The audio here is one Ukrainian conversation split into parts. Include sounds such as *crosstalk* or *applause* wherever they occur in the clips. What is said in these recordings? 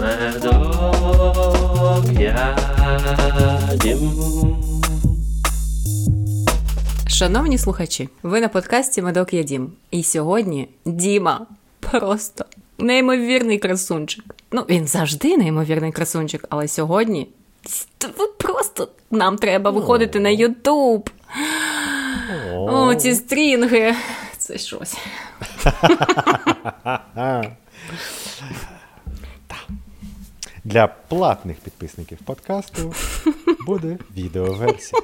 Медок ядім. Шановні слухачі, ви на подкасті Медок я Дім. І сьогодні Діма просто неймовірний красунчик. Ну, він завжди неймовірний красунчик, але сьогодні просто нам треба виходити на Ютуб. О, ці стрінги. Це щось. *laughs* Для платних підписників подкасту буде відеоверсія.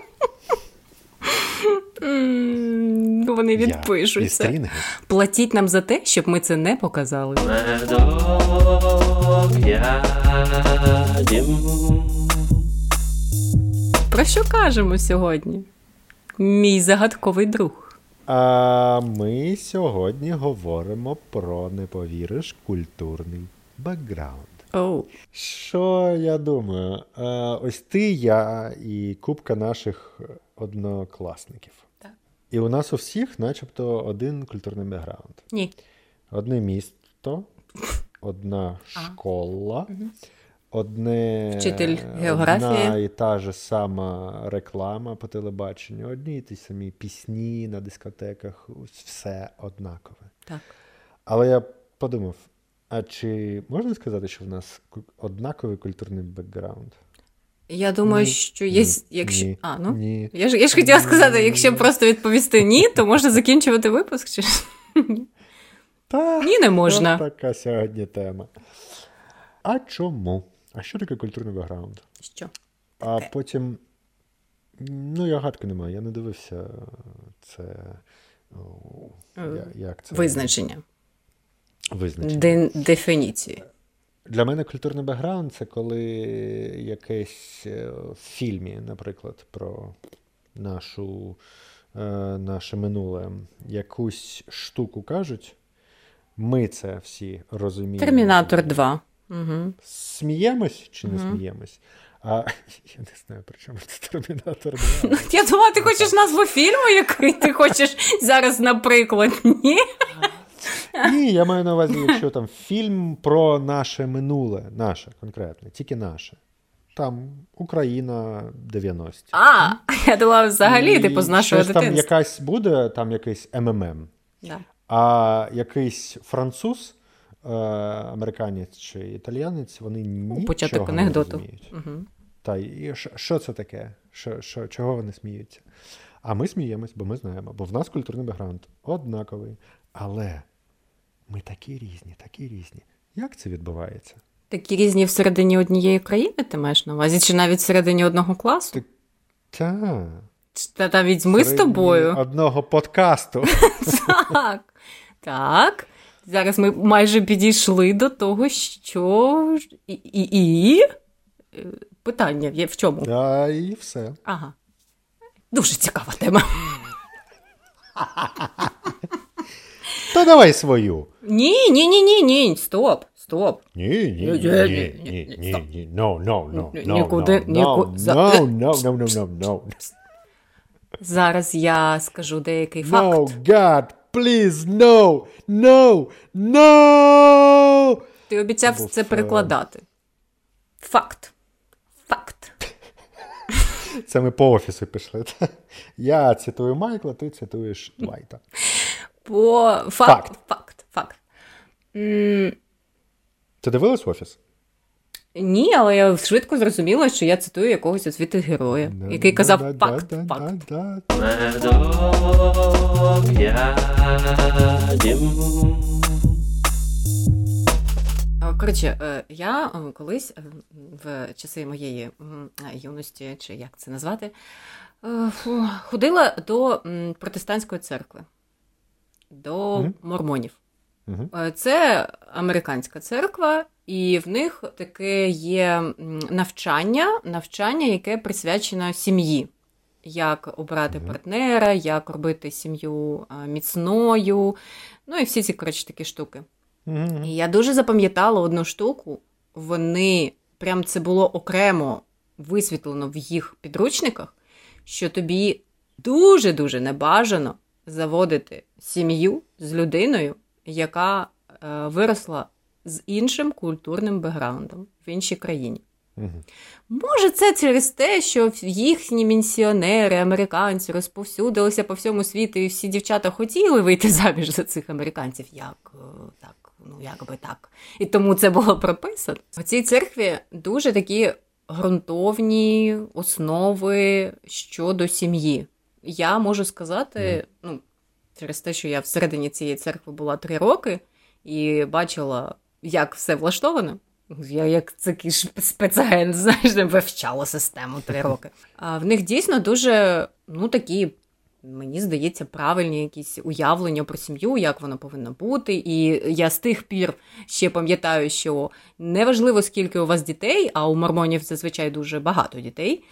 М, Вони відпишуться. стрінги. Платіть нам за те, щоб ми це не показали. Про що кажемо сьогодні? Мій загадковий друг. А ми сьогодні говоримо про не повіриш культурний бекграунд. Оу. Що я думаю? Е, Ось ти, я і купка наших однокласників. Так. І у нас у всіх, начебто, один культурний бекграунд. Ні. Одне місто, *laughs* одна школа, одне Вчитель географії. одна і та ж сама реклама по телебаченню, одні і ті самі пісні на дискотеках, все однакове. Так. Але я подумав: а чи можна сказати, що в нас однаковий культурний бекграунд? Я думаю, Ні. що є. Ні. Якщо... Ні. А, ну. Ні. Я ж, я ж хотіла сказати, якщо просто відповісти ні, то можна закінчувати випуск. Чи... Та, Ні, не можна. Ось така сьогодні тема. А чому? А що таке культурний бекграунд? Що? А Таке. потім. Ну, я гадки не маю, я не дивився це. о, я- Як це? Визначення. Визначення. Де... Дефініції. Для мене культурний бекграунд це коли якесь е, в фільмі, наприклад, про нашу, е, наше минуле, якусь штуку кажуть. Ми це всі розуміємо. Термінатор 2. Угу. Сміємось чи не Мгм. сміємось? А *laughs* я не знаю, при чому це термінатор 2. Я думала, ти хочеш назву фільму, який ти хочеш зараз, наприклад. Ні? Ні, я маю на увазі, *laughs* якщо там фільм про наше минуле, наше конкретне, тільки наше. Там Україна 90. А, я думала, взагалі, типу, з нашого щось там якась буде, там якийсь МММ, Да. а якийсь француз, е, американець чи італіянець, вони нічого Ну, Початок не анекдоту. розуміють. Угу. Та і що, що це таке? Що, що, чого вони сміються? А ми сміємось, бо ми знаємо, бо в нас культурний бекграунд однаковий. Але ми такі різні, такі різні. Як це відбувається? Такі різні всередині однієї країни, ти маєш на увазі, чи навіть всередині одного класу? Так. Та. Та навіть ми з тобою. Одного подкасту. *laughs* Так. Так. Зараз ми майже підійшли до того, що. І. і, і... Е, Питання є в чому? Та і все. Ага. Дуже цікава тема. *laughs* То давай свою. Ні, ні, ні, ні, ні. Стоп, стоп. Ні, ні, ні, Ні, ні, ні, ні, ні, ні, no, no, no, no, нікуди- no, no, no, no, no, no, no, no, no. Зараз я скажу деякий факт. No, God, please, no, no, no. Ти обіцяв це е, перекладати. Факт. Факт. Це ми по офісу пішли. Я цитую Майкла, ти цитуєш Двайта. По факт. Факт. Факт. Факт. М, Ти дивилась офіс? Ні, але я швидко зрозуміла, що я цитую якогось з цих героя, який казав факт, факт. Коротше, е, я е, колись е, в часи моєї юності, чи як це назвати, е, ходила до протестантської церкви, до Мгм. мормонів. Е, Це американська церква, і в них таке є навчання, навчання, яке присвячено сім'ї. Як обрати партнера, як робити сім'ю е, міцною, ну і всі ці коротше такі штуки. Мгм. І я дуже запам'ятала одну штуку. Вони прям це було окремо висвітлено в їх підручниках, що тобі дуже-дуже небажано заводити сім'ю з людиною, яка е, виросла з іншим культурним бекграундом в іншій країні. Угу. Може, це через те, що їхні місіонери, американці розповсюдилися по всьому світу, і всі дівчата хотіли вийти заміж за цих американців. Як е, так? Ну, як би так. І тому це було прописано. У цій церкві дуже такі ґрунтовні основи щодо сім'ї. Я можу сказати, ну, через те, що я всередині цієї церкви була три роки і бачила, як все влаштовано. Я як такий спецагент, знаєш, не вивчала систему три *laughs* роки. А в них дійсно дуже ну такі, мені здається, правильні якісь уявлення про сім'ю, як вона повинна бути. І я з тих пір ще пам'ятаю, що неважливо, скільки у вас дітей, а у мормонів зазвичай дуже багато дітей.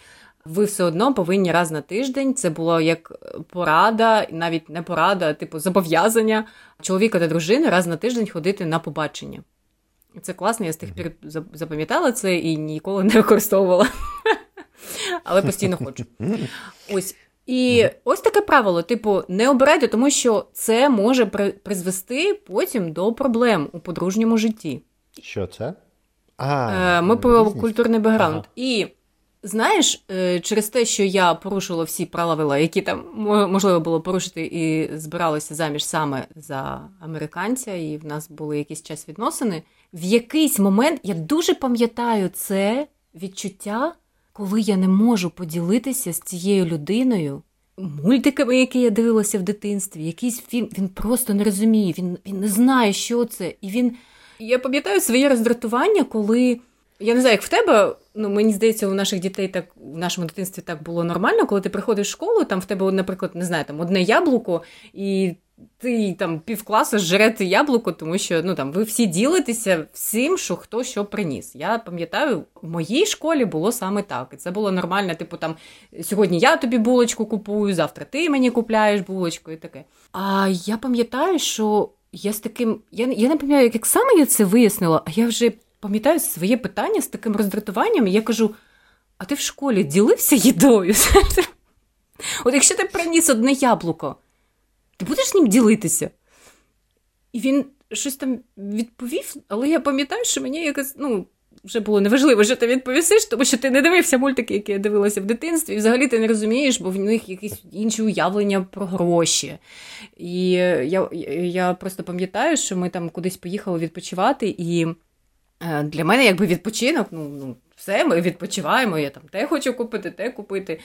Ви все одно повинні раз на тиждень. Це було як порада, навіть не порада, а типу зобов'язання чоловіка та дружини раз на тиждень ходити на побачення. Це класно, я з тих пір запам'ятала це і ніколи не використовувала. *laughs* Але постійно *laughs* хочу. Ось. І ось таке правило: типу, не обирайте, тому що це може призвести потім до проблем у подружньому житті. Що це? А, е, Ми про культурний бекграунд. Ага. І знаєш, е, через те, що я порушила всі правила, які там можливо було порушити, і збиралася заміж саме за американця, і в нас були якийсь час відносини. В якийсь момент я дуже пам'ятаю це відчуття, коли я не можу поділитися з цією людиною. Мультиками, які я дивилася в дитинстві, якийсь фільм, він просто не розуміє, він він не знає, що це. І він. Я пам'ятаю своє роздратування, коли я не знаю, як в тебе. Ну, мені здається, у наших дітей так в нашому дитинстві так було нормально, коли ти приходиш в школу, там в тебе, наприклад, не знаю, там одне яблуко, і ти там півкласу жрете яблуко, тому що ну там ви всі ділитеся всім, що хто що приніс. Я пам'ятаю, в моїй школі було саме так. І це було нормально. Типу, там сьогодні я тобі булочку купую, завтра ти мені купляєш булочку і таке. А я пам'ятаю, що я з таким. Я я не пам'ятаю, як саме я це вияснила, а я вже пам'ятаю своє питання з таким роздратуванням, і я кажу: а ти в школі ділився їдою? *laughs* От якщо ти приніс одне яблуко, ти будеш ним ділитися? І він щось там відповів, але я пам'ятаю, що мені якось, ну, вже було неважливо, що ти відповісиш, тому що ти не дивився мультики, які я дивилася в дитинстві, і взагалі ти не розумієш, бо в них якісь інші уявлення про гроші. І я я просто пам'ятаю, що ми там кудись поїхали відпочивати, і Е, для мене якби відпочинок, ну, ну все, ми відпочиваємо, я там те хочу купити, те купити.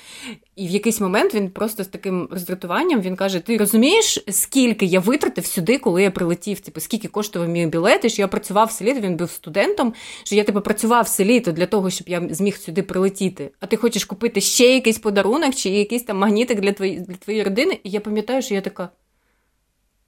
І в якийсь момент він просто з таким роздратуванням він каже: Ти розумієш, скільки я витратив сюди, коли я прилетів? Типу, скільки коштував мій білет, і що я працював все літо, він був студентом, що я типу, працював все літо для того, щоб я зміг сюди прилетіти. А ти хочеш купити ще якийсь подарунок чи якийсь там магнітик для твої, для твоєї родини? І я пам'ятаю, що я така.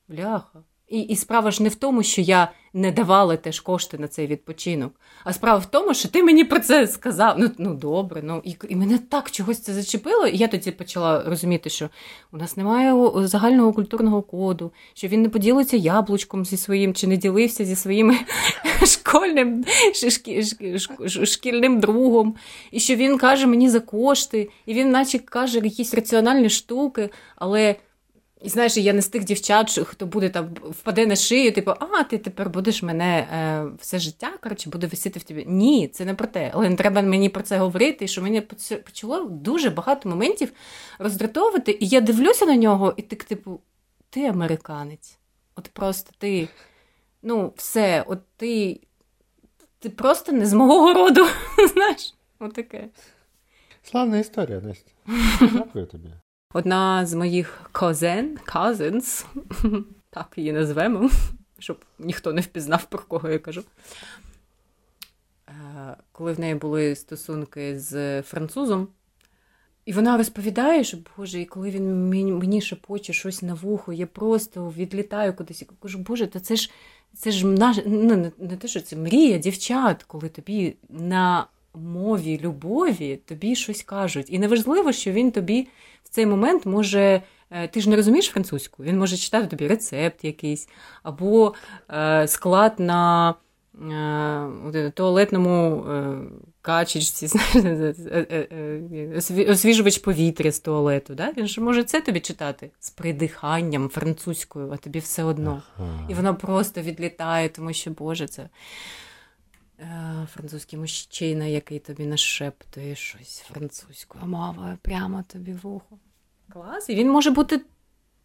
Бляха. І і справа ж не в тому, що я не давала теж кошти на цей відпочинок, а справа в тому, що ти мені про це сказав. Ну ну добре, ну і і мене так чогось це зачепило. І я тоді почала розуміти, що у нас немає загального культурного коду, що він не поділиться яблучком зі своїм, чи не ділився зі своїм *laughs* школьним шкільним другом, і що він каже мені за кошти, і він, наче каже, якісь раціональні штуки, але. І знаєш, я не з тих дівчат, хто буде там впаде на шию, типу, а ти тепер будеш мене е, все життя, коротше, буду висіти в тобі. Ні, це не про те. Але не треба мені про це говорити, що мені почало дуже багато моментів роздратовувати. І я дивлюся на нього, і ти, типу, ти американець. От просто ти, ну, все, от ти ти просто не з мого роду. *laughs* Знаєш, отаке. Славна історія, Настя. *laughs* Дякую тобі. Одна з моїх козен, cousins, *laughs* так її назвемо, *laughs* щоб ніхто не впізнав, про кого я кажу. Е, коли в неї були стосунки з французом, і вона розповідає, що Боже, і коли він мені шепоче щось на вухо, я просто відлітаю кудись і кажу, Боже, то це ж це ж наш, ну, не те, що це мрія дівчат, коли тобі на мові любові тобі щось кажуть. І неважливо, що він тобі цей момент може. Е, ти ж не розумієш французьку, він може читати тобі рецепт якийсь, або е, склад на туалетному качечці, освіжувач повітря з туалету. Да? Він ж може це тобі читати з придиханням французькою, а тобі все одно. Ага. І воно просто відлітає, тому що, Боже, це французький мужчина, який тобі нашептує щось французькою мовою прямо тобі в ухо. Клас. І він може бути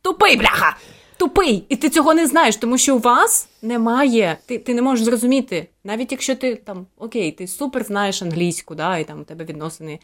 тупий, бляха! Тупий! І ти цього не знаєш, тому що у вас немає. Ти, ти не можеш зрозуміти, навіть якщо ти там окей, ти супер знаєш англійську, да, і там у тебе відносини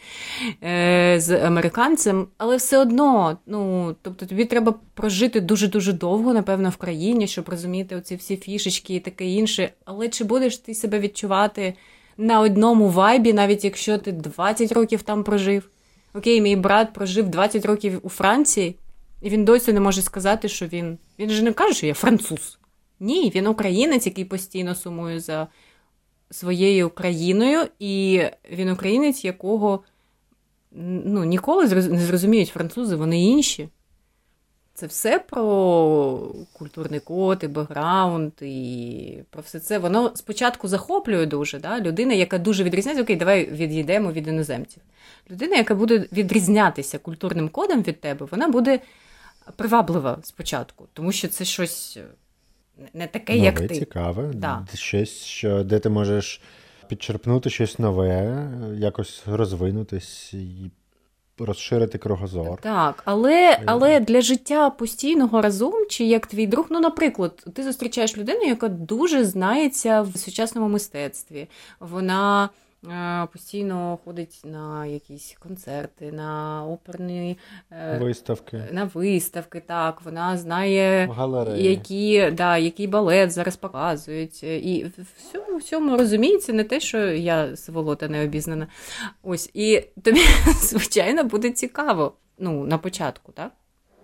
е, з американцем, але все одно, ну тобто тобі треба прожити дуже-дуже довго, напевно, в країні, щоб розуміти оці всі фішечки і таке інше. Але чи будеш ти себе відчувати на одному вайбі, навіть якщо ти 20 років там прожив? Окей, мій брат прожив 20 років у Франції, і він досі не може сказати, що він. Він же не каже, що я француз. Ні, він українець, який постійно сумує за своєю країною, і він українець, якого ну, ніколи не зрозуміють французи, вони інші. Це все про культурний код і бекграунд, і про все це. Воно спочатку захоплює дуже. Да? Людина, яка дуже відрізняється, окей, давай відійдемо від іноземців. Людина, яка буде відрізнятися культурним кодом від тебе, вона буде приваблива спочатку, тому що це щось е, не таке, як ти. цікаве. Да. Щось, що, де ти можеш підчерпнути щось нове, якось розвинутись і розширити кругозор. Так, але, але для життя постійного разом, чи як твій друг, ну, наприклад, ти зустрічаєш людину, яка дуже знається в сучасному мистецтві. Вона е, постійно ходить на якісь концерти, на оперні е, Виставки, на виставки. Так, вона знає. галереї. Які, да, який балет зараз показують, і в всьому всьому розуміється не те, що я сволота не обізнана. Ось, і тобі, *laughs* звичайно, буде цікаво. Ну, на початку, так?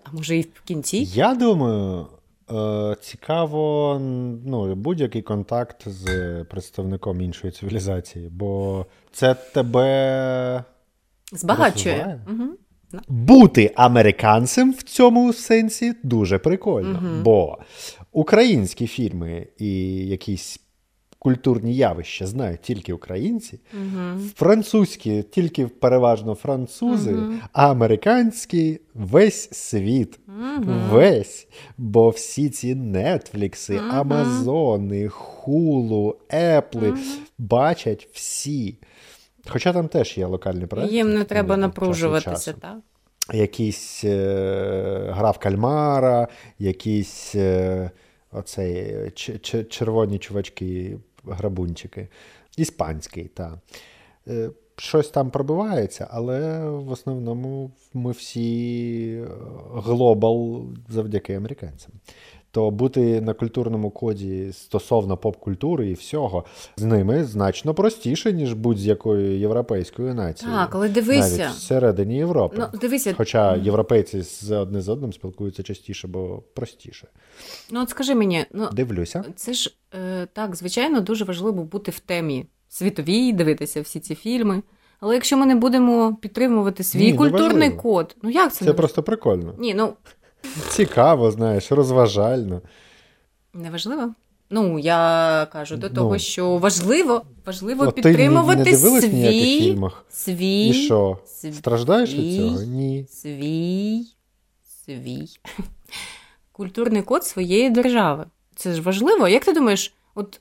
А може, і в кінці? Я думаю, е, цікаво ну, будь-який контакт з представником іншої цивілізації, бо це тебе Збагачує. Угу. бути американцем в цьому сенсі дуже прикольно. Угу. Бо українські фільми і якісь культурні явища знають тільки українці, Угу. французькі тільки переважно французи, Мгм. а американські весь світ. Весь. Бо всі ці Нетфлікси. Амазони, Хулу, Епли бачать всі. Хоча там теж є локальні проекти. Їм не треба напружуватися, часу. так? Якісь е, гра в кальмара, якісь е, оцей, ч- ч- червоні чувачки, грабунчики. Іспанський, так. Е, щось там пробивається, але в основному ми всі глобал завдяки американцям. То бути на культурному коді стосовно поп-культури і всього з ними значно простіше, ніж будь-якою європейською нацією. Так, але дивися. Навіть всередині Європи. Ну, дивися, Хоча європейці з одне з одним спілкуються частіше, бо простіше. ну от скажи мені, ну Дивлюся. Це ж е, так, звичайно, дуже важливо бути в темі світовій, дивитися всі ці фільми. Але якщо ми не будемо підтримувати свій Ні, культурний код, ну як це? Це не просто прикольно. Ні, ну Цікаво, знаєш, розважально. не важливо. Ну, я кажу до Ну. того, що важливо, важливо ти не- підтримувати не в ніяких свій, фільмах? свій, І що? свій, Страждаєш від цього? Ні. свій, свій культурний код своєї держави. Це ж важливо. Як ти думаєш, от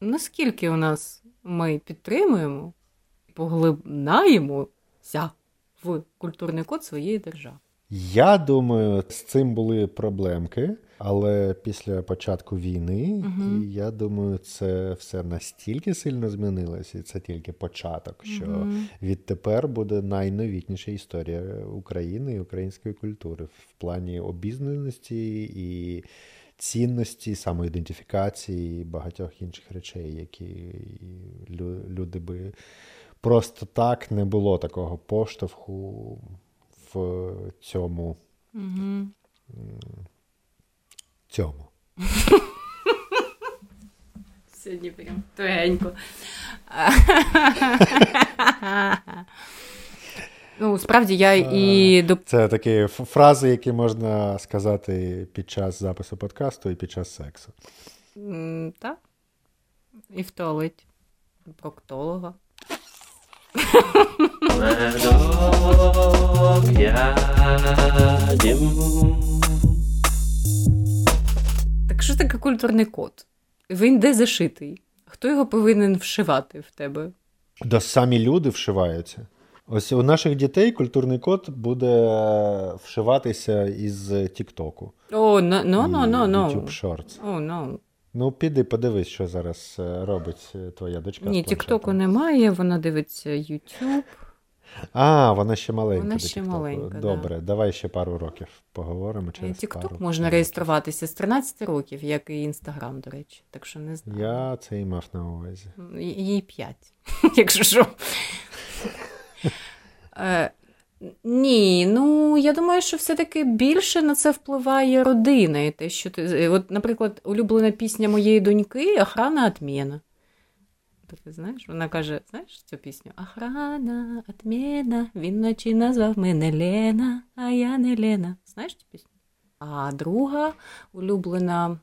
наскільки у нас ми підтримуємо, поглибнаємося в культурний код своєї держави? Я думаю, з цим були проблемки, але після початку війни, Мгм. і я думаю, це все настільки сильно змінилося, і це тільки початок, що Мгм. відтепер буде найновітніша історія України і української культури в плані обізнаності і цінності, самоідентифікації і багатьох інших речей, які лю- люди би просто так не було такого поштовху в цьому. Угу. цьому. Сьогодні прям тугенько. ну, справді я і до Це такі фрази, які можна сказати під час запису подкасту і під час сексу. Так. І в туалеті. Проктолога. Медок я дім. Так що таке культурний код? Він де зашитий? Хто його повинен вшивати в тебе? Да самі люди вшиваються. Ось у наших дітей культурний код буде вшиватися із Тіктоку. О, ну, ну, ну, ну, О, ну. Ну, піди, подивись, що зараз е, робить е, твоя дочка. Ні. Тіктоку немає, вона дивиться YouTube. А, вона ще маленька. Вона ще маленька, да. Добре, давай ще пару років поговоримо через Тікток можна років. реєструватися з 13 років, як і Інстаграм, до речі. Так що не знаю. Я це і мав на увазі. Їй 5, *laughs* якщо що. *laughs* Е, Ні, ну я думаю, що все-таки більше на це впливає родина. І те, що ти... е, От, наприклад, улюблена пісня моєї доньки Охрана отмена. Ти знаєш, вона каже: знаєш цю пісню? Охрана, отмена, він вночі назвав мене Лена, а я не Лена. Знаєш цю пісню? А друга улюблена.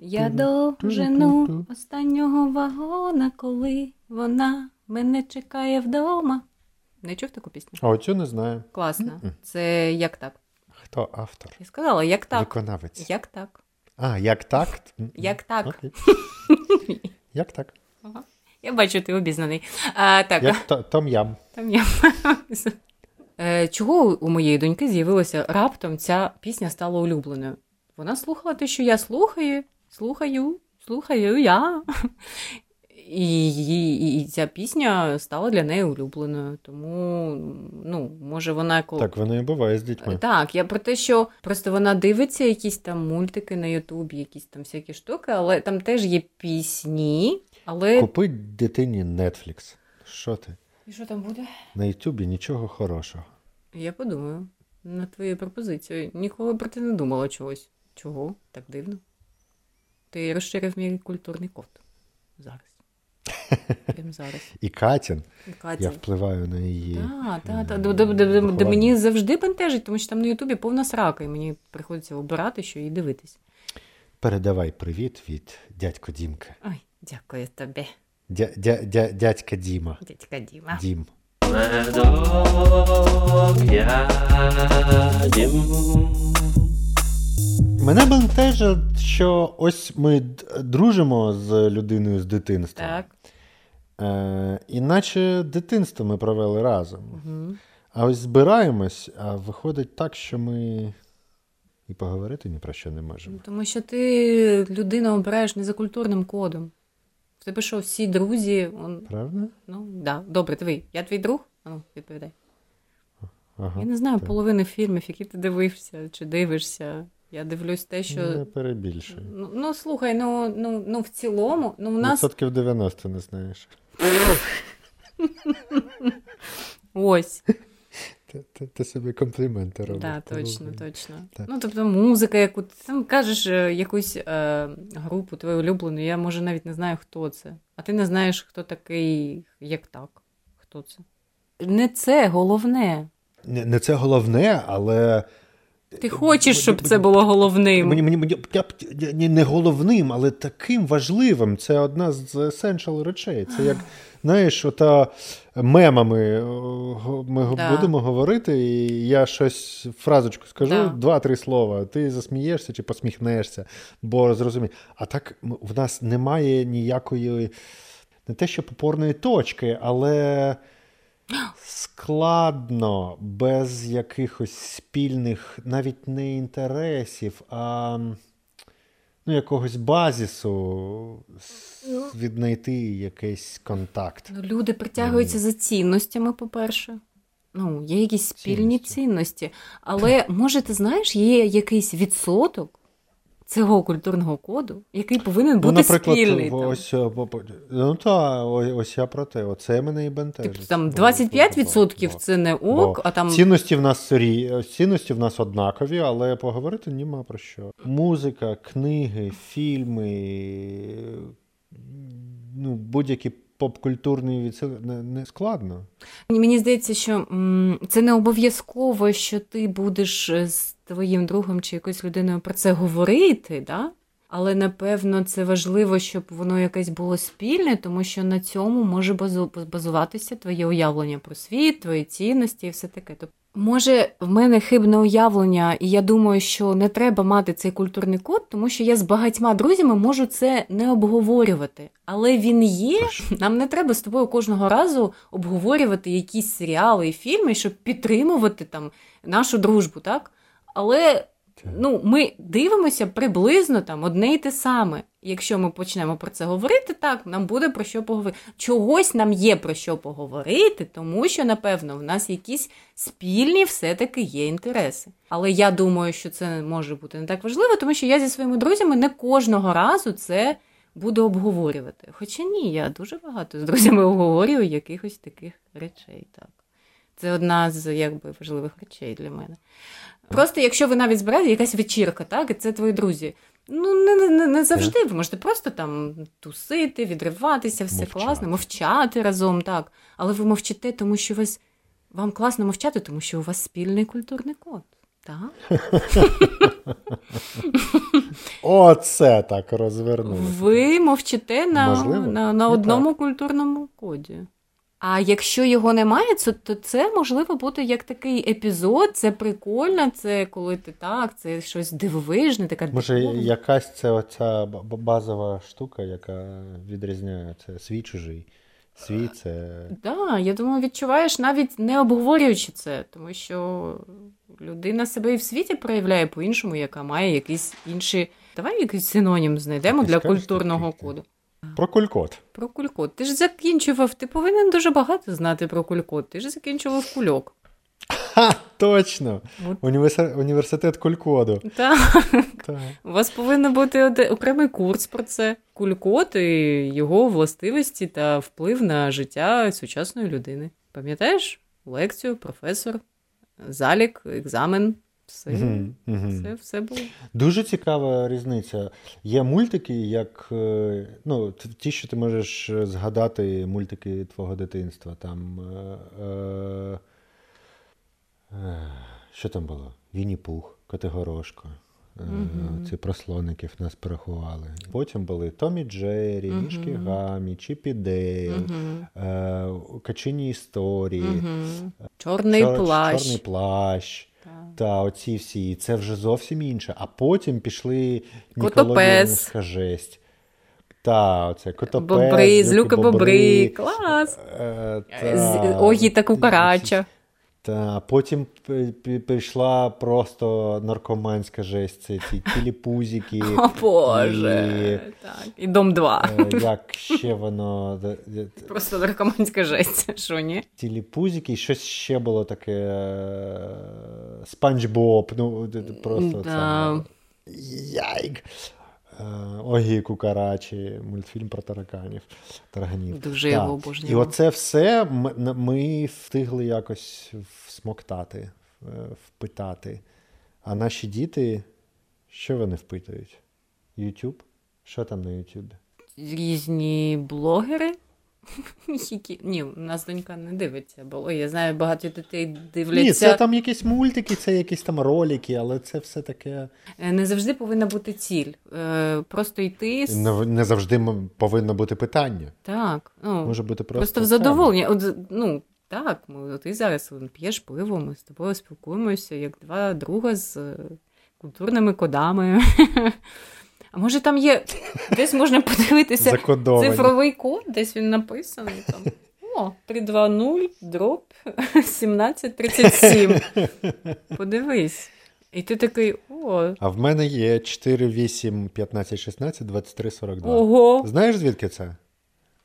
Я дожену останнього вагона, коли вона мене чекає вдома. Не чув таку пісню? А оцю не знаю. Класно. Це як так? Хто автор? Я сказала, як так? Виконавець. Як так? А, як так? Як так? *laughs* Як так? Я бачу, ти обізнаний. А, так, Як Ям. там я. Е, Чого у моєї доньки з'явилося раптом ця пісня стала улюбленою? Вона слухала те, що я слухаю, слухаю, слухаю я. І, і, і ця пісня стала для неї улюбленою. Тому, ну, може, вона коли. Так, воно і буває з дітьми. Так, я про те, що просто вона дивиться якісь там мультики на Ютубі, якісь там всякі штуки, але там теж є пісні. Але Купи дитині Netflix. Що ти? і що там буде? На Ютубі нічого хорошого. Я подумаю на твою пропозицію. Ніколи про це не думала чогось. Чого? Так дивно. Ти розширив мій культурний код. Зараз. *laughs* Прямо зараз. І Катін, І я впливаю на її. Так, так, так. Мені завжди бентежить, тому що там на Ютубі повна срака, і мені приходиться обирати, що і дивитись. Передавай привіт від дядько Дімка. Ой, дякую тобі, Дя, дя, дя, дядька Діма. дядька Діма. Дім. Медок я дім. Мене бентежить, що ось ми дружимо з людиною з дитинства. Так. Е, іначе дитинство ми провели разом. Угу. А ось збираємось, а виходить так, що ми і поговорити ні про що не можемо. Тому що ти людину обираєш не за культурним кодом. В тебе що, всі друзі. Он... Правда? Ну, да. Добре, диви, я твій друг? А Ну, відповідай. Ага. Я не знаю так. половини фільмів, які ти дивився чи дивишся. Я дивлюсь те, що. Не перебільшуй. Ну, ну слухай, ну, ну, ну в цілому, ну у нас Відсотків 90 не знаєш. ось. Ти, ти, собі компліменти робиш. Так, та точно, точно. Так. Ну, тобто музика, яку ти там кажеш е, якусь е, групу твою улюблену, я може навіть не знаю, хто це. А ти не знаєш, хто такий, як так. Хто це? Не це головне. Не, не це головне, але. Ти хочеш, щоб це було головним. Мені, мені, мені я не головним, але таким важливим. Це одна з essential речей. Це як, знаєш, ота мемами ми Да. будемо говорити, і я щось фразочку скажу, Да. два-три слова. Ти засмієшся чи посміхнешся, бо зрозумієш. А так в нас немає ніякої, не те, що опорної точки, але. Складно, без якихось спільних, навіть не інтересів, а ну, якогось базісу Ну. віднайти якийсь контакт. Ну, люди притягуються за цінностями, по-перше. Ну, є якісь спільні Цінності. цінності. Але, може, ти знаєш, є якийсь відсоток цього культурного коду, який повинен бути ну, наприклад, спільний. там. ось, по- ну та, ось, ось я про те, оце мене і бентежить. Типу там 25% бо- це не бо ок, а там Цінності в нас рі- цінності в нас однакові, але поговорити нема про що. Музика, книги, фільми, ну, будь-які попкультурні відсил... не, не складно. мені здається, що м, це не обов'язково, що ти будеш е, з твоїм другом чи якоюсь людиною про це говорити, да? Але напевно це важливо, щоб воно якесь було спільне, тому що на цьому може базуватися твоє уявлення про світ, твої цінності і все таке. Тобто, може, в мене хибне уявлення, і я думаю, що не треба мати цей культурний код, тому що я з багатьма друзями можу це не обговорювати. Але він є. Нам не треба з тобою кожного разу обговорювати якісь серіали і фільми, щоб підтримувати там нашу дружбу, так? Але ну, ми дивимося приблизно там одне й те саме. Якщо ми почнемо про це говорити, так нам буде про що поговорити. Чогось нам є про що поговорити, тому що, напевно, в нас якісь спільні все-таки є інтереси. Але я думаю, що це може бути не так важливо, тому що я зі своїми друзями не кожного разу це буду обговорювати. Хоча ні, я дуже багато з друзями обговорюю якихось таких речей. Так. Це одна з якби важливих речей для мене. Просто якщо ви навіть збираєте якась вечірка, так, і це твої друзі. Ну, не, не, не завжди. Ви можете просто там тусити, відриватися, все Мовчати. класно, мовчати разом, так. Але ви мовчите, тому що вас, вам класно мовчати, тому що у вас спільний культурний код. Так? Оце так розвернули. Ви мовчите на, на, на І одному культурному коді. А якщо його немає, то це можливо бути як такий епізод, це прикольно, це коли ти так, це щось дивовижне, така Може, якась це оця базова штука, яка відрізняє це свій чужий. Свій це. Да, я думаю, відчуваєш навіть не обговорюючи це, тому що людина себе і в світі проявляє по-іншому, яка має якісь інші. Давай якийсь синонім знайдемо Ти для скажеш культурного коду. Про кулькот. Про кулькот. Ти ж закінчував, ти повинен дуже багато знати про кулькот. Ти ж закінчував кульок. Ха, точно! От. Університет, університет кулькоду. Так. Так. У вас повинен бути оде- окремий курс про це. Кулькот і його властивості та вплив на життя сучасної людини. Пам'ятаєш? Лекцію, професор, залік, екзамен. Все, все, все було. Дуже цікава різниця. Є мультики, як е, ну, ті, що ти можеш е, згадати мультики твого дитинства. Там, е, е, е, що там було? Вінні Пух, Котигорошко. Е, Мгм. Ці про слоників нас порахували. Потім були Том і Джері. Мішки Гаммі, Чіп і Дейл, е, Качині історії. Чорний Чор- плащ. Чорний плащ. Та, оці всі, і це вже зовсім інше. А потім пішли Котопес. жесть. Та, оце котопес, Бобри, злюки бобри. Клас. Е, Огі та кукарача. Та, потім п- п- прийшла просто наркоманська жесть, це ці тіліпузики. *laughs* О Боже. Так. І дом 2. Е, Як ще воно. *laughs* Просто наркоманська жесть. *laughs* Що ні? Тіліпузики, і щось ще було таке. е, Спанч Боб. Ну, просто Да. це. Яйк. Е, Огі Кукарачі, мультфільм про тараканів. Тарганів. Дуже Так. його І оце все ми, ми встигли якось всмоктати, е, впитати. А наші діти, що вони впитують? Ютуб? Що там на Ютубі? Різні блогери. *laughs* Які... Ні, у нас донька не дивиться, бо ой, я знаю, багато дітей дивляться. Ні, це там якісь мультики, це якісь там ролики, але це все таке. Е, Не завжди повинна бути ціль. Е, Просто йти з... Не, не завжди повинно бути питання. Так. Ну, Може бути просто. Просто в задоволення. От, ну, так, ми, ти зараз п'єш пиво, ми з тобою спілкуємося як два друга з е, культурними кодами. *laughs* А може там є, десь можна подивитися Закодовані. цифровий код, десь він написаний там. О, 320 дроп 1737. Подивись. І ти такий, о, А в мене є 4, 8, 15, 16, 23, 42. ого, Знаєш, звідки це?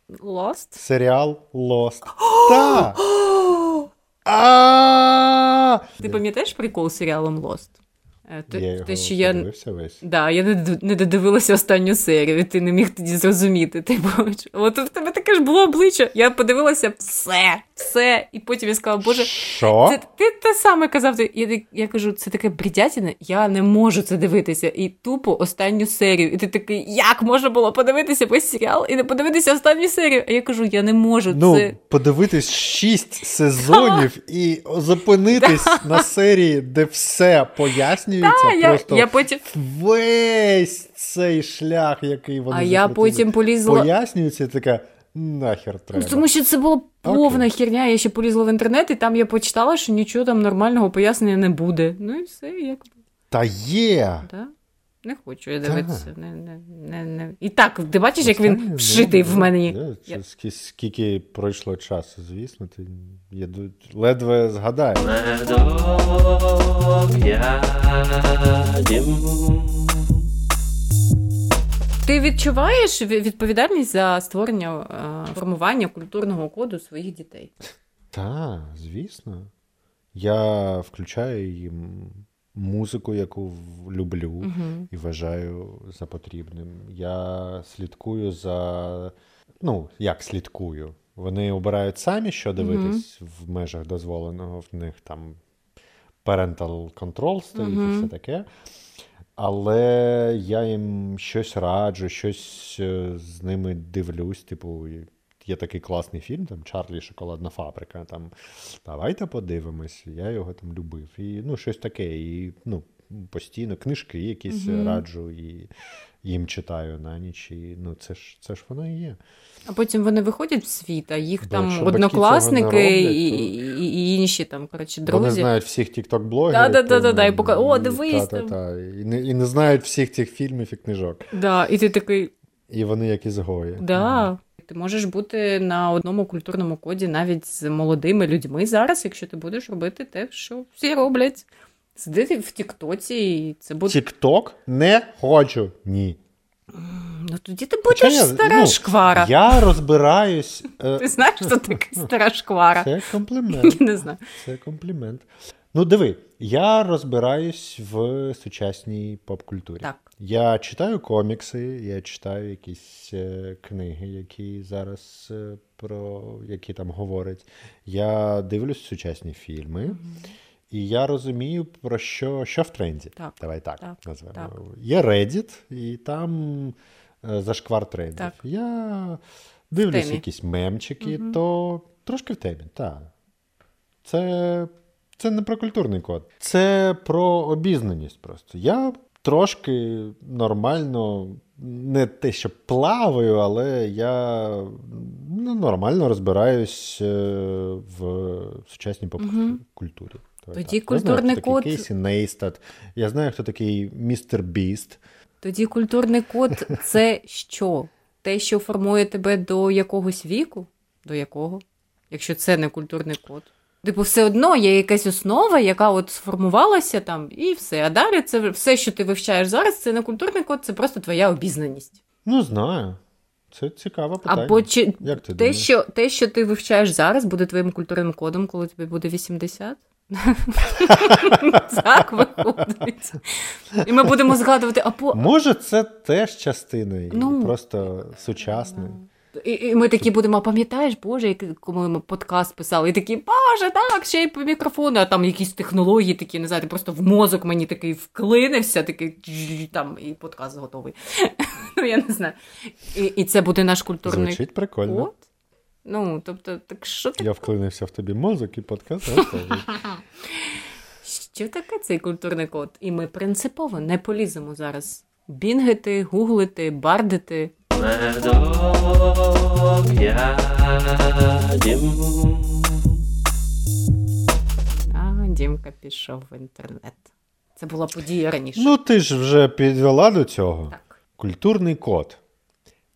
Lost? Серіал Lost. *gasps* Так! *gasps* А! Ти пам'ятаєш прикол з серіалом Lost? Те- Я його те, що я весь. Да, я не, не додивилася останню серію, і ти не міг тоді зрозуміти. Типу, от в тебе таке ж було обличчя. Я подивилася все, все, і потім я сказала, Боже, Що? це ти те саме казав. ти- Я, я кажу, це таке бредятіне, я не можу це дивитися. І тупо останню серію. І ти такий, як можна було подивитися весь серіал і не подивитися останню серію? А я кажу, я не можу. Ну, це... подивитись 6 сезонів *laughs* і зупинитись на серії, де все пояснюється. Пояснюється Та, просто я потім, весь цей шлях, який вони а я потім полізла. пояснюється, така нахер треба. Ну, Тому що це була повна Окей. херня. Я ще полізла в інтернет, і там я почитала, що нічого там нормального пояснення не буде. Ну і все, як Та є! да? Не хочу я дивитися. Не, не, не, не. І так, ти бачиш, як він вшитий в мені. Скільки пройшло часу, звісно, ти я ледве згадаю. Ти відчуваєш відповідальність за створення е, формування культурного коду своїх дітей? Так, звісно. Я включаю їм музику, яку люблю Угу. і вважаю за потрібним. Я слідкую за. Ну, як слідкую? Вони обирають самі, що дивитись в межах дозволеного в них там parental control стоїть і все таке. Але я їм щось раджу, щось е, з ними дивлюсь. Типу, є такий класний фільм, там Чарлі Шоколадна фабрика. Там давайте подивимось. Я його там любив. І ну, щось таке. І ну, постійно книжки якісь Мгм. раджу і їм читаю на ніч. І ну, це ж це ж воно і є. А потім вони виходять в світ, а їх Бо там однокласники роблять, і, то- і, і інші там, коротше, Вони знають всіх тікток-блогерів. Да-да-да-да-да, і пока- о, дивись Та-та-та. І, не, і не знають всіх цих фільмів і книжок. Да, і ти такий, І вони як ізгої. да. Ти можеш бути на одному культурному коді навіть з молодими людьми зараз, якщо ти будеш робити те, що всі роблять. Сидити в Тіктоці, і це буде. Тікток не хочу. Ні. Ну тоді ти Хоча будеш я- стара ну, шквара. Я розбираюсь. *laughs* е, Ти знаєш, що таке стара шквара? Це комплімент. *laughs* Не знаю. Це комплімент. Ну, диви, я розбираюсь в сучасній поп-культурі. Так. Я читаю комікси, я читаю якісь е, книги, які зараз е, про які там говорять. Я дивлюсь сучасні фільми, і я розумію, про що, що в тренді. Так, Давай так, так, назвемо. так. Є Reddit, і там е, зашквар трендів. Так. Я дивлюсь якісь мемчики, то трошки в темі, так. Це, це не про культурний код, це про обізнаність просто. Я трошки нормально, не те, що плаваю, але я ну, нормально розбираюсь е, в сучасній поп-культурі. Давай Тоді так. Я знаю, культурний хто такий код- Кейсі Нейстат. Я знаю, хто такий містер Біст. Тоді культурний код це що? Те, що формує тебе до якогось віку? До якого? Якщо це не культурний код. Типу, все одно є якась основа, яка от сформувалася там, і все. А далі це все, що ти вивчаєш зараз, це не культурний код, це просто твоя обізнаність. Ну, знаю. Це цікаве питання. Або чи Як ти те, думаєш? що, те, що ти вивчаєш зараз, буде твоїм культурним кодом, коли тобі буде 80? *laughs* Так виходить. І ми будемо згадувати, а по. Може, це теж частина Ну, просто сучасної. І, і ми такі будемо, а пам'ятаєш, Боже, як коли ми подкаст писали, і такі, Боже, так, ще й по мікрофону, а там якісь технології такі, не знаю, ти просто в мозок мені такий вклинився, такий там, і подкаст готовий. *laughs* Ну, я не знаю. І, і це буде наш культурний Звучить прикольно. код. Ну, тобто, так що ти Я вклинився в тобі мозок і подкаст готовий. *laughs* Що таке цей культурний код? І ми принципово не поліземо зараз бінгити, гуглити, бардити. Медок я дім. А Дімка пішов в інтернет. Це була подія раніше. Ну, ти ж вже підвела до цього. Так. Культурний код.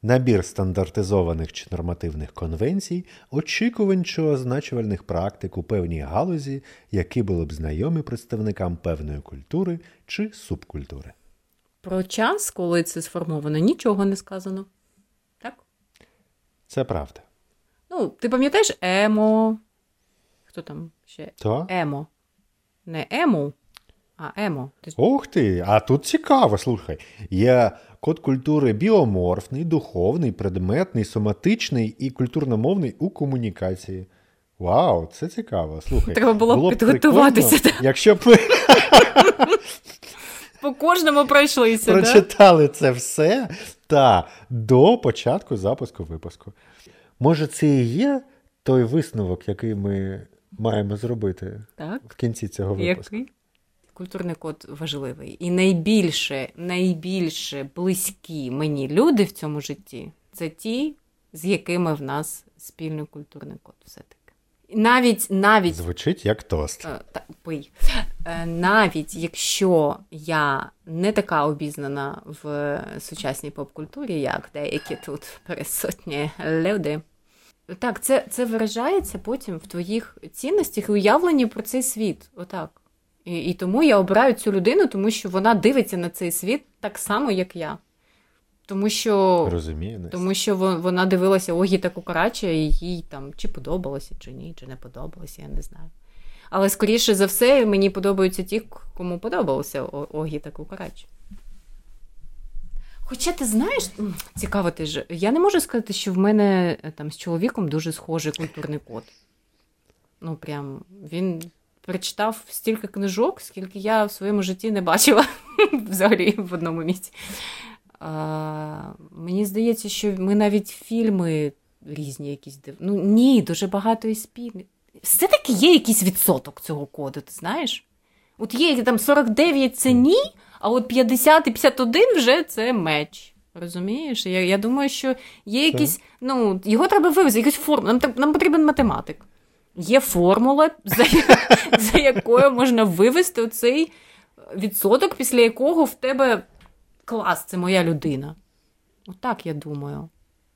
Набір стандартизованих чи нормативних конвенцій, очікувань чи означувальних практик у певній галузі, які були б знайомі представникам певної культури чи субкультури. Про час, коли це сформовано, нічого не сказано. Так? Це правда. Ну, ти пам'ятаєш емо. Хто там ще? То? Емо. Не ему, а емо. Ти Ух ти, а тут цікаво, слухай. Є код культури біоморфний, духовний, предметний, соматичний і культурномовний у комунікації. Вау, це цікаво. Слухай. Треба було б підготуватися, прикольно, Якщо б *laughs* По кожному пройшлися, прочитали це все та до початку запуску випуску. Може, це і є той висновок, який ми маємо зробити Так. в кінці цього випуску? Який? культурний код важливий. І найбільше, найбільше близькі мені люди в цьому житті це ті, з якими в нас спільний культурний код все-таки. Навіть навіть Звучить як тост. Е, та, пий. Е, Навіть якщо я не така обізнана в сучасній поп-культурі, як деякі тут присутні люди. Так, це, це виражається потім в твоїх цінностях і уявленні про цей світ. Отак. І, і тому я обираю цю людину, тому що вона дивиться на цей світ так само, як я. Тому що Розумію. Тому що вона дивилася Огіта Кукарача, і їй там чи подобалося, чи ні, чи не подобалося, я не знаю. Але скоріше за все, мені подобаються ті, кому подобалося Огіта Кукарач. Хоча ти знаєш, цікаво ти ж, я не можу сказати, що в мене е, там з чоловіком дуже схожий культурний код. Ну, прям він прочитав стільки книжок, скільки я в своєму житті не бачила *laughs* взагалі в одному місці. Мені здається, що ми навіть фільми різні якісь див... Ну ні, дуже багато і спільних. Все-таки є якийсь відсоток цього коду, ти знаєш? От є там 49 це ні, а от 50 і 51 вже це меч. Розумієш? Я, я думаю, що є якісь. Ну, його треба вивести, якусь форму. Нам, нам потрібен математик. Є формула, за, *laughs* за якою можна вивести оцей відсоток, після якого в тебе клас, це моя людина. Отак я думаю.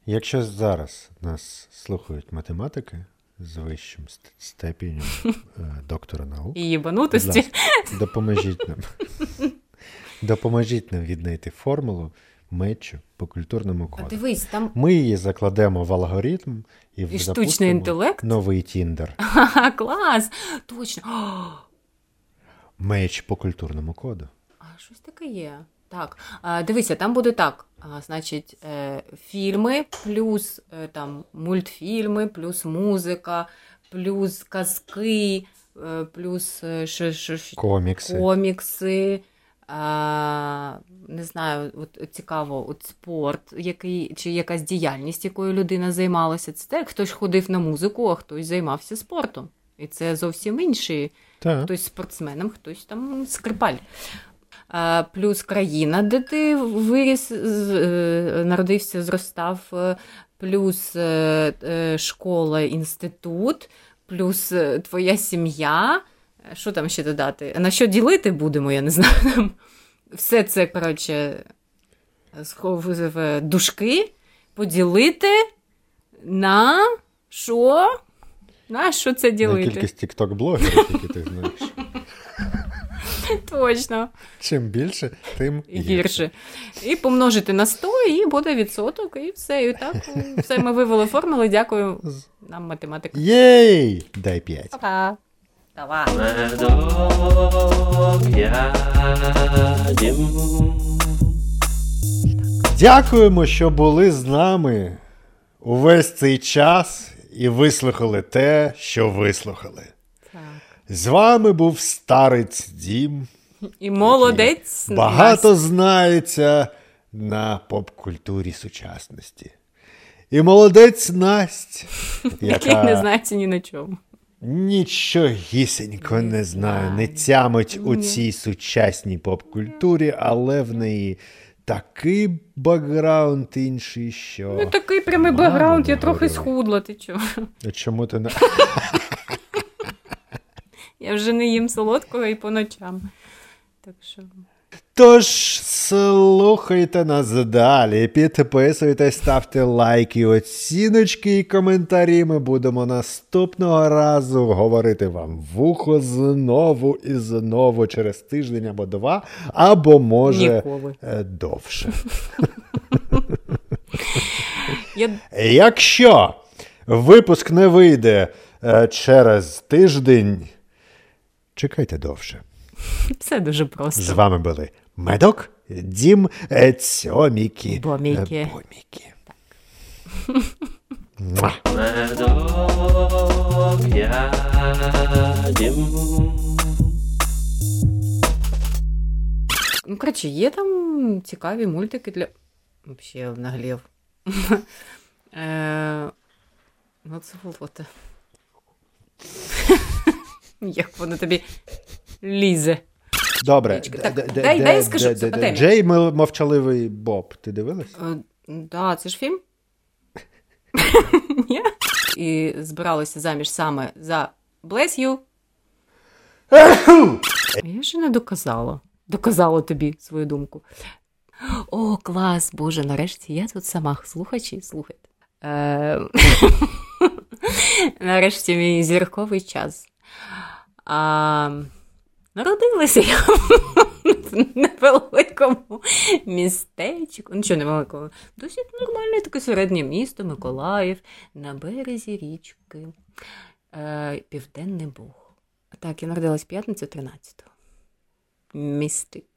Якщо зараз нас слухають математики з вищим ст- степенем *laughs* е, доктора наук, І їбанутості. ласка, допоможіть нам. Допоможіть нам віднайти формулу мечу по культурному А коду. дивись, там Ми її закладемо в алгоритм і, І штучний інтелект? Новий Тіндер. *laughs* ха, клас! Точно. *gasps* Меч по культурному коду. а щось таке є. Так, дивися, там буде так. Значить, е, фільми, плюс е, там мультфільми, плюс музика, плюс казки, е, плюс що, що, що, Комікси. комікси. А, не знаю, от цікаво, от спорт, який, чи якась діяльність, якою людина займалася. Це так, хтось ходив на музику, а хтось займався спортом. І це зовсім інші. Так. Хтось спортсменом, хтось там скрипаль. Плюс країна, де ти виріс, е, народився, зростав, е, плюс е, школа, інститут, плюс твоя сім'я. Що там ще додати? На що ділити будемо, я не знаю. *laughs* Все це, коротше, в дужки, поділити на що? На що це На ділити? кількість тікток-блогерів, які ти знаєш. *laughs* Точно. Чим більше, тим гірше. гірше. І помножити на 100, і буде відсоток, і все. І так *laughs* все ми вивели формули. Дякую нам, математик. Єй! Дай п'ять. Пока. Давай. Дякуємо, що були з нами увесь цей час і вислухали те, що вислухали. З вами був старець Дім. І молодець. Багато знається на поп-культурі сучасності. І молодець Насть, *laughs* який яка не знається ні на чому. нічогісінько не знає, не тямить у цій сучасній поп-культурі, але в неї такий бекграунд інший, що. Ну такий прямий бекграунд, я трохи схудла, ти чого? Чому ти не. *laughs* Я вже не їм солодкого і по ночам. Так що. Тож слухайте нас далі, підписуйтесь, ставте лайки, оціночки і коментарі. Ми будемо наступного разу говорити вам в ухо знову і знову через тиждень або два, або може Ніколи. е, довше. *laughs* Якщо випуск не вийде е, через тиждень, чекайте довше. *laughs* Все дуже просто. З вами були Медок, Дім, е, Цьоміки. Боміки. е, Боміки. Муа. Медок я дім. Ну, коротше, є там цікаві мультики для. Взагалі наглів. *laughs* Е, Ну, це болото. Як воно тобі лізе. Добре. Так, дай- дай я скажу. Джей мовчаливий Боб. Ти дивилась? Е, Да, це ж фільм. *laughs* Ні? І збиралася заміж саме за Bless *coughs* You. Я ще не доказала. Доказала тобі свою думку. О, клас, Боже, нарешті я тут сама. Слухачі, слухайте. Е... *laughs* Нарешті мій зірковий час. А... Народилася я *laughs* в невеликому містечку. Ну, що невеликому? Досить нормальне таке середнє місто Миколаїв на березі річки. Е, Південний Буг. Так, я народилась п'ятницю 13-го. Містик.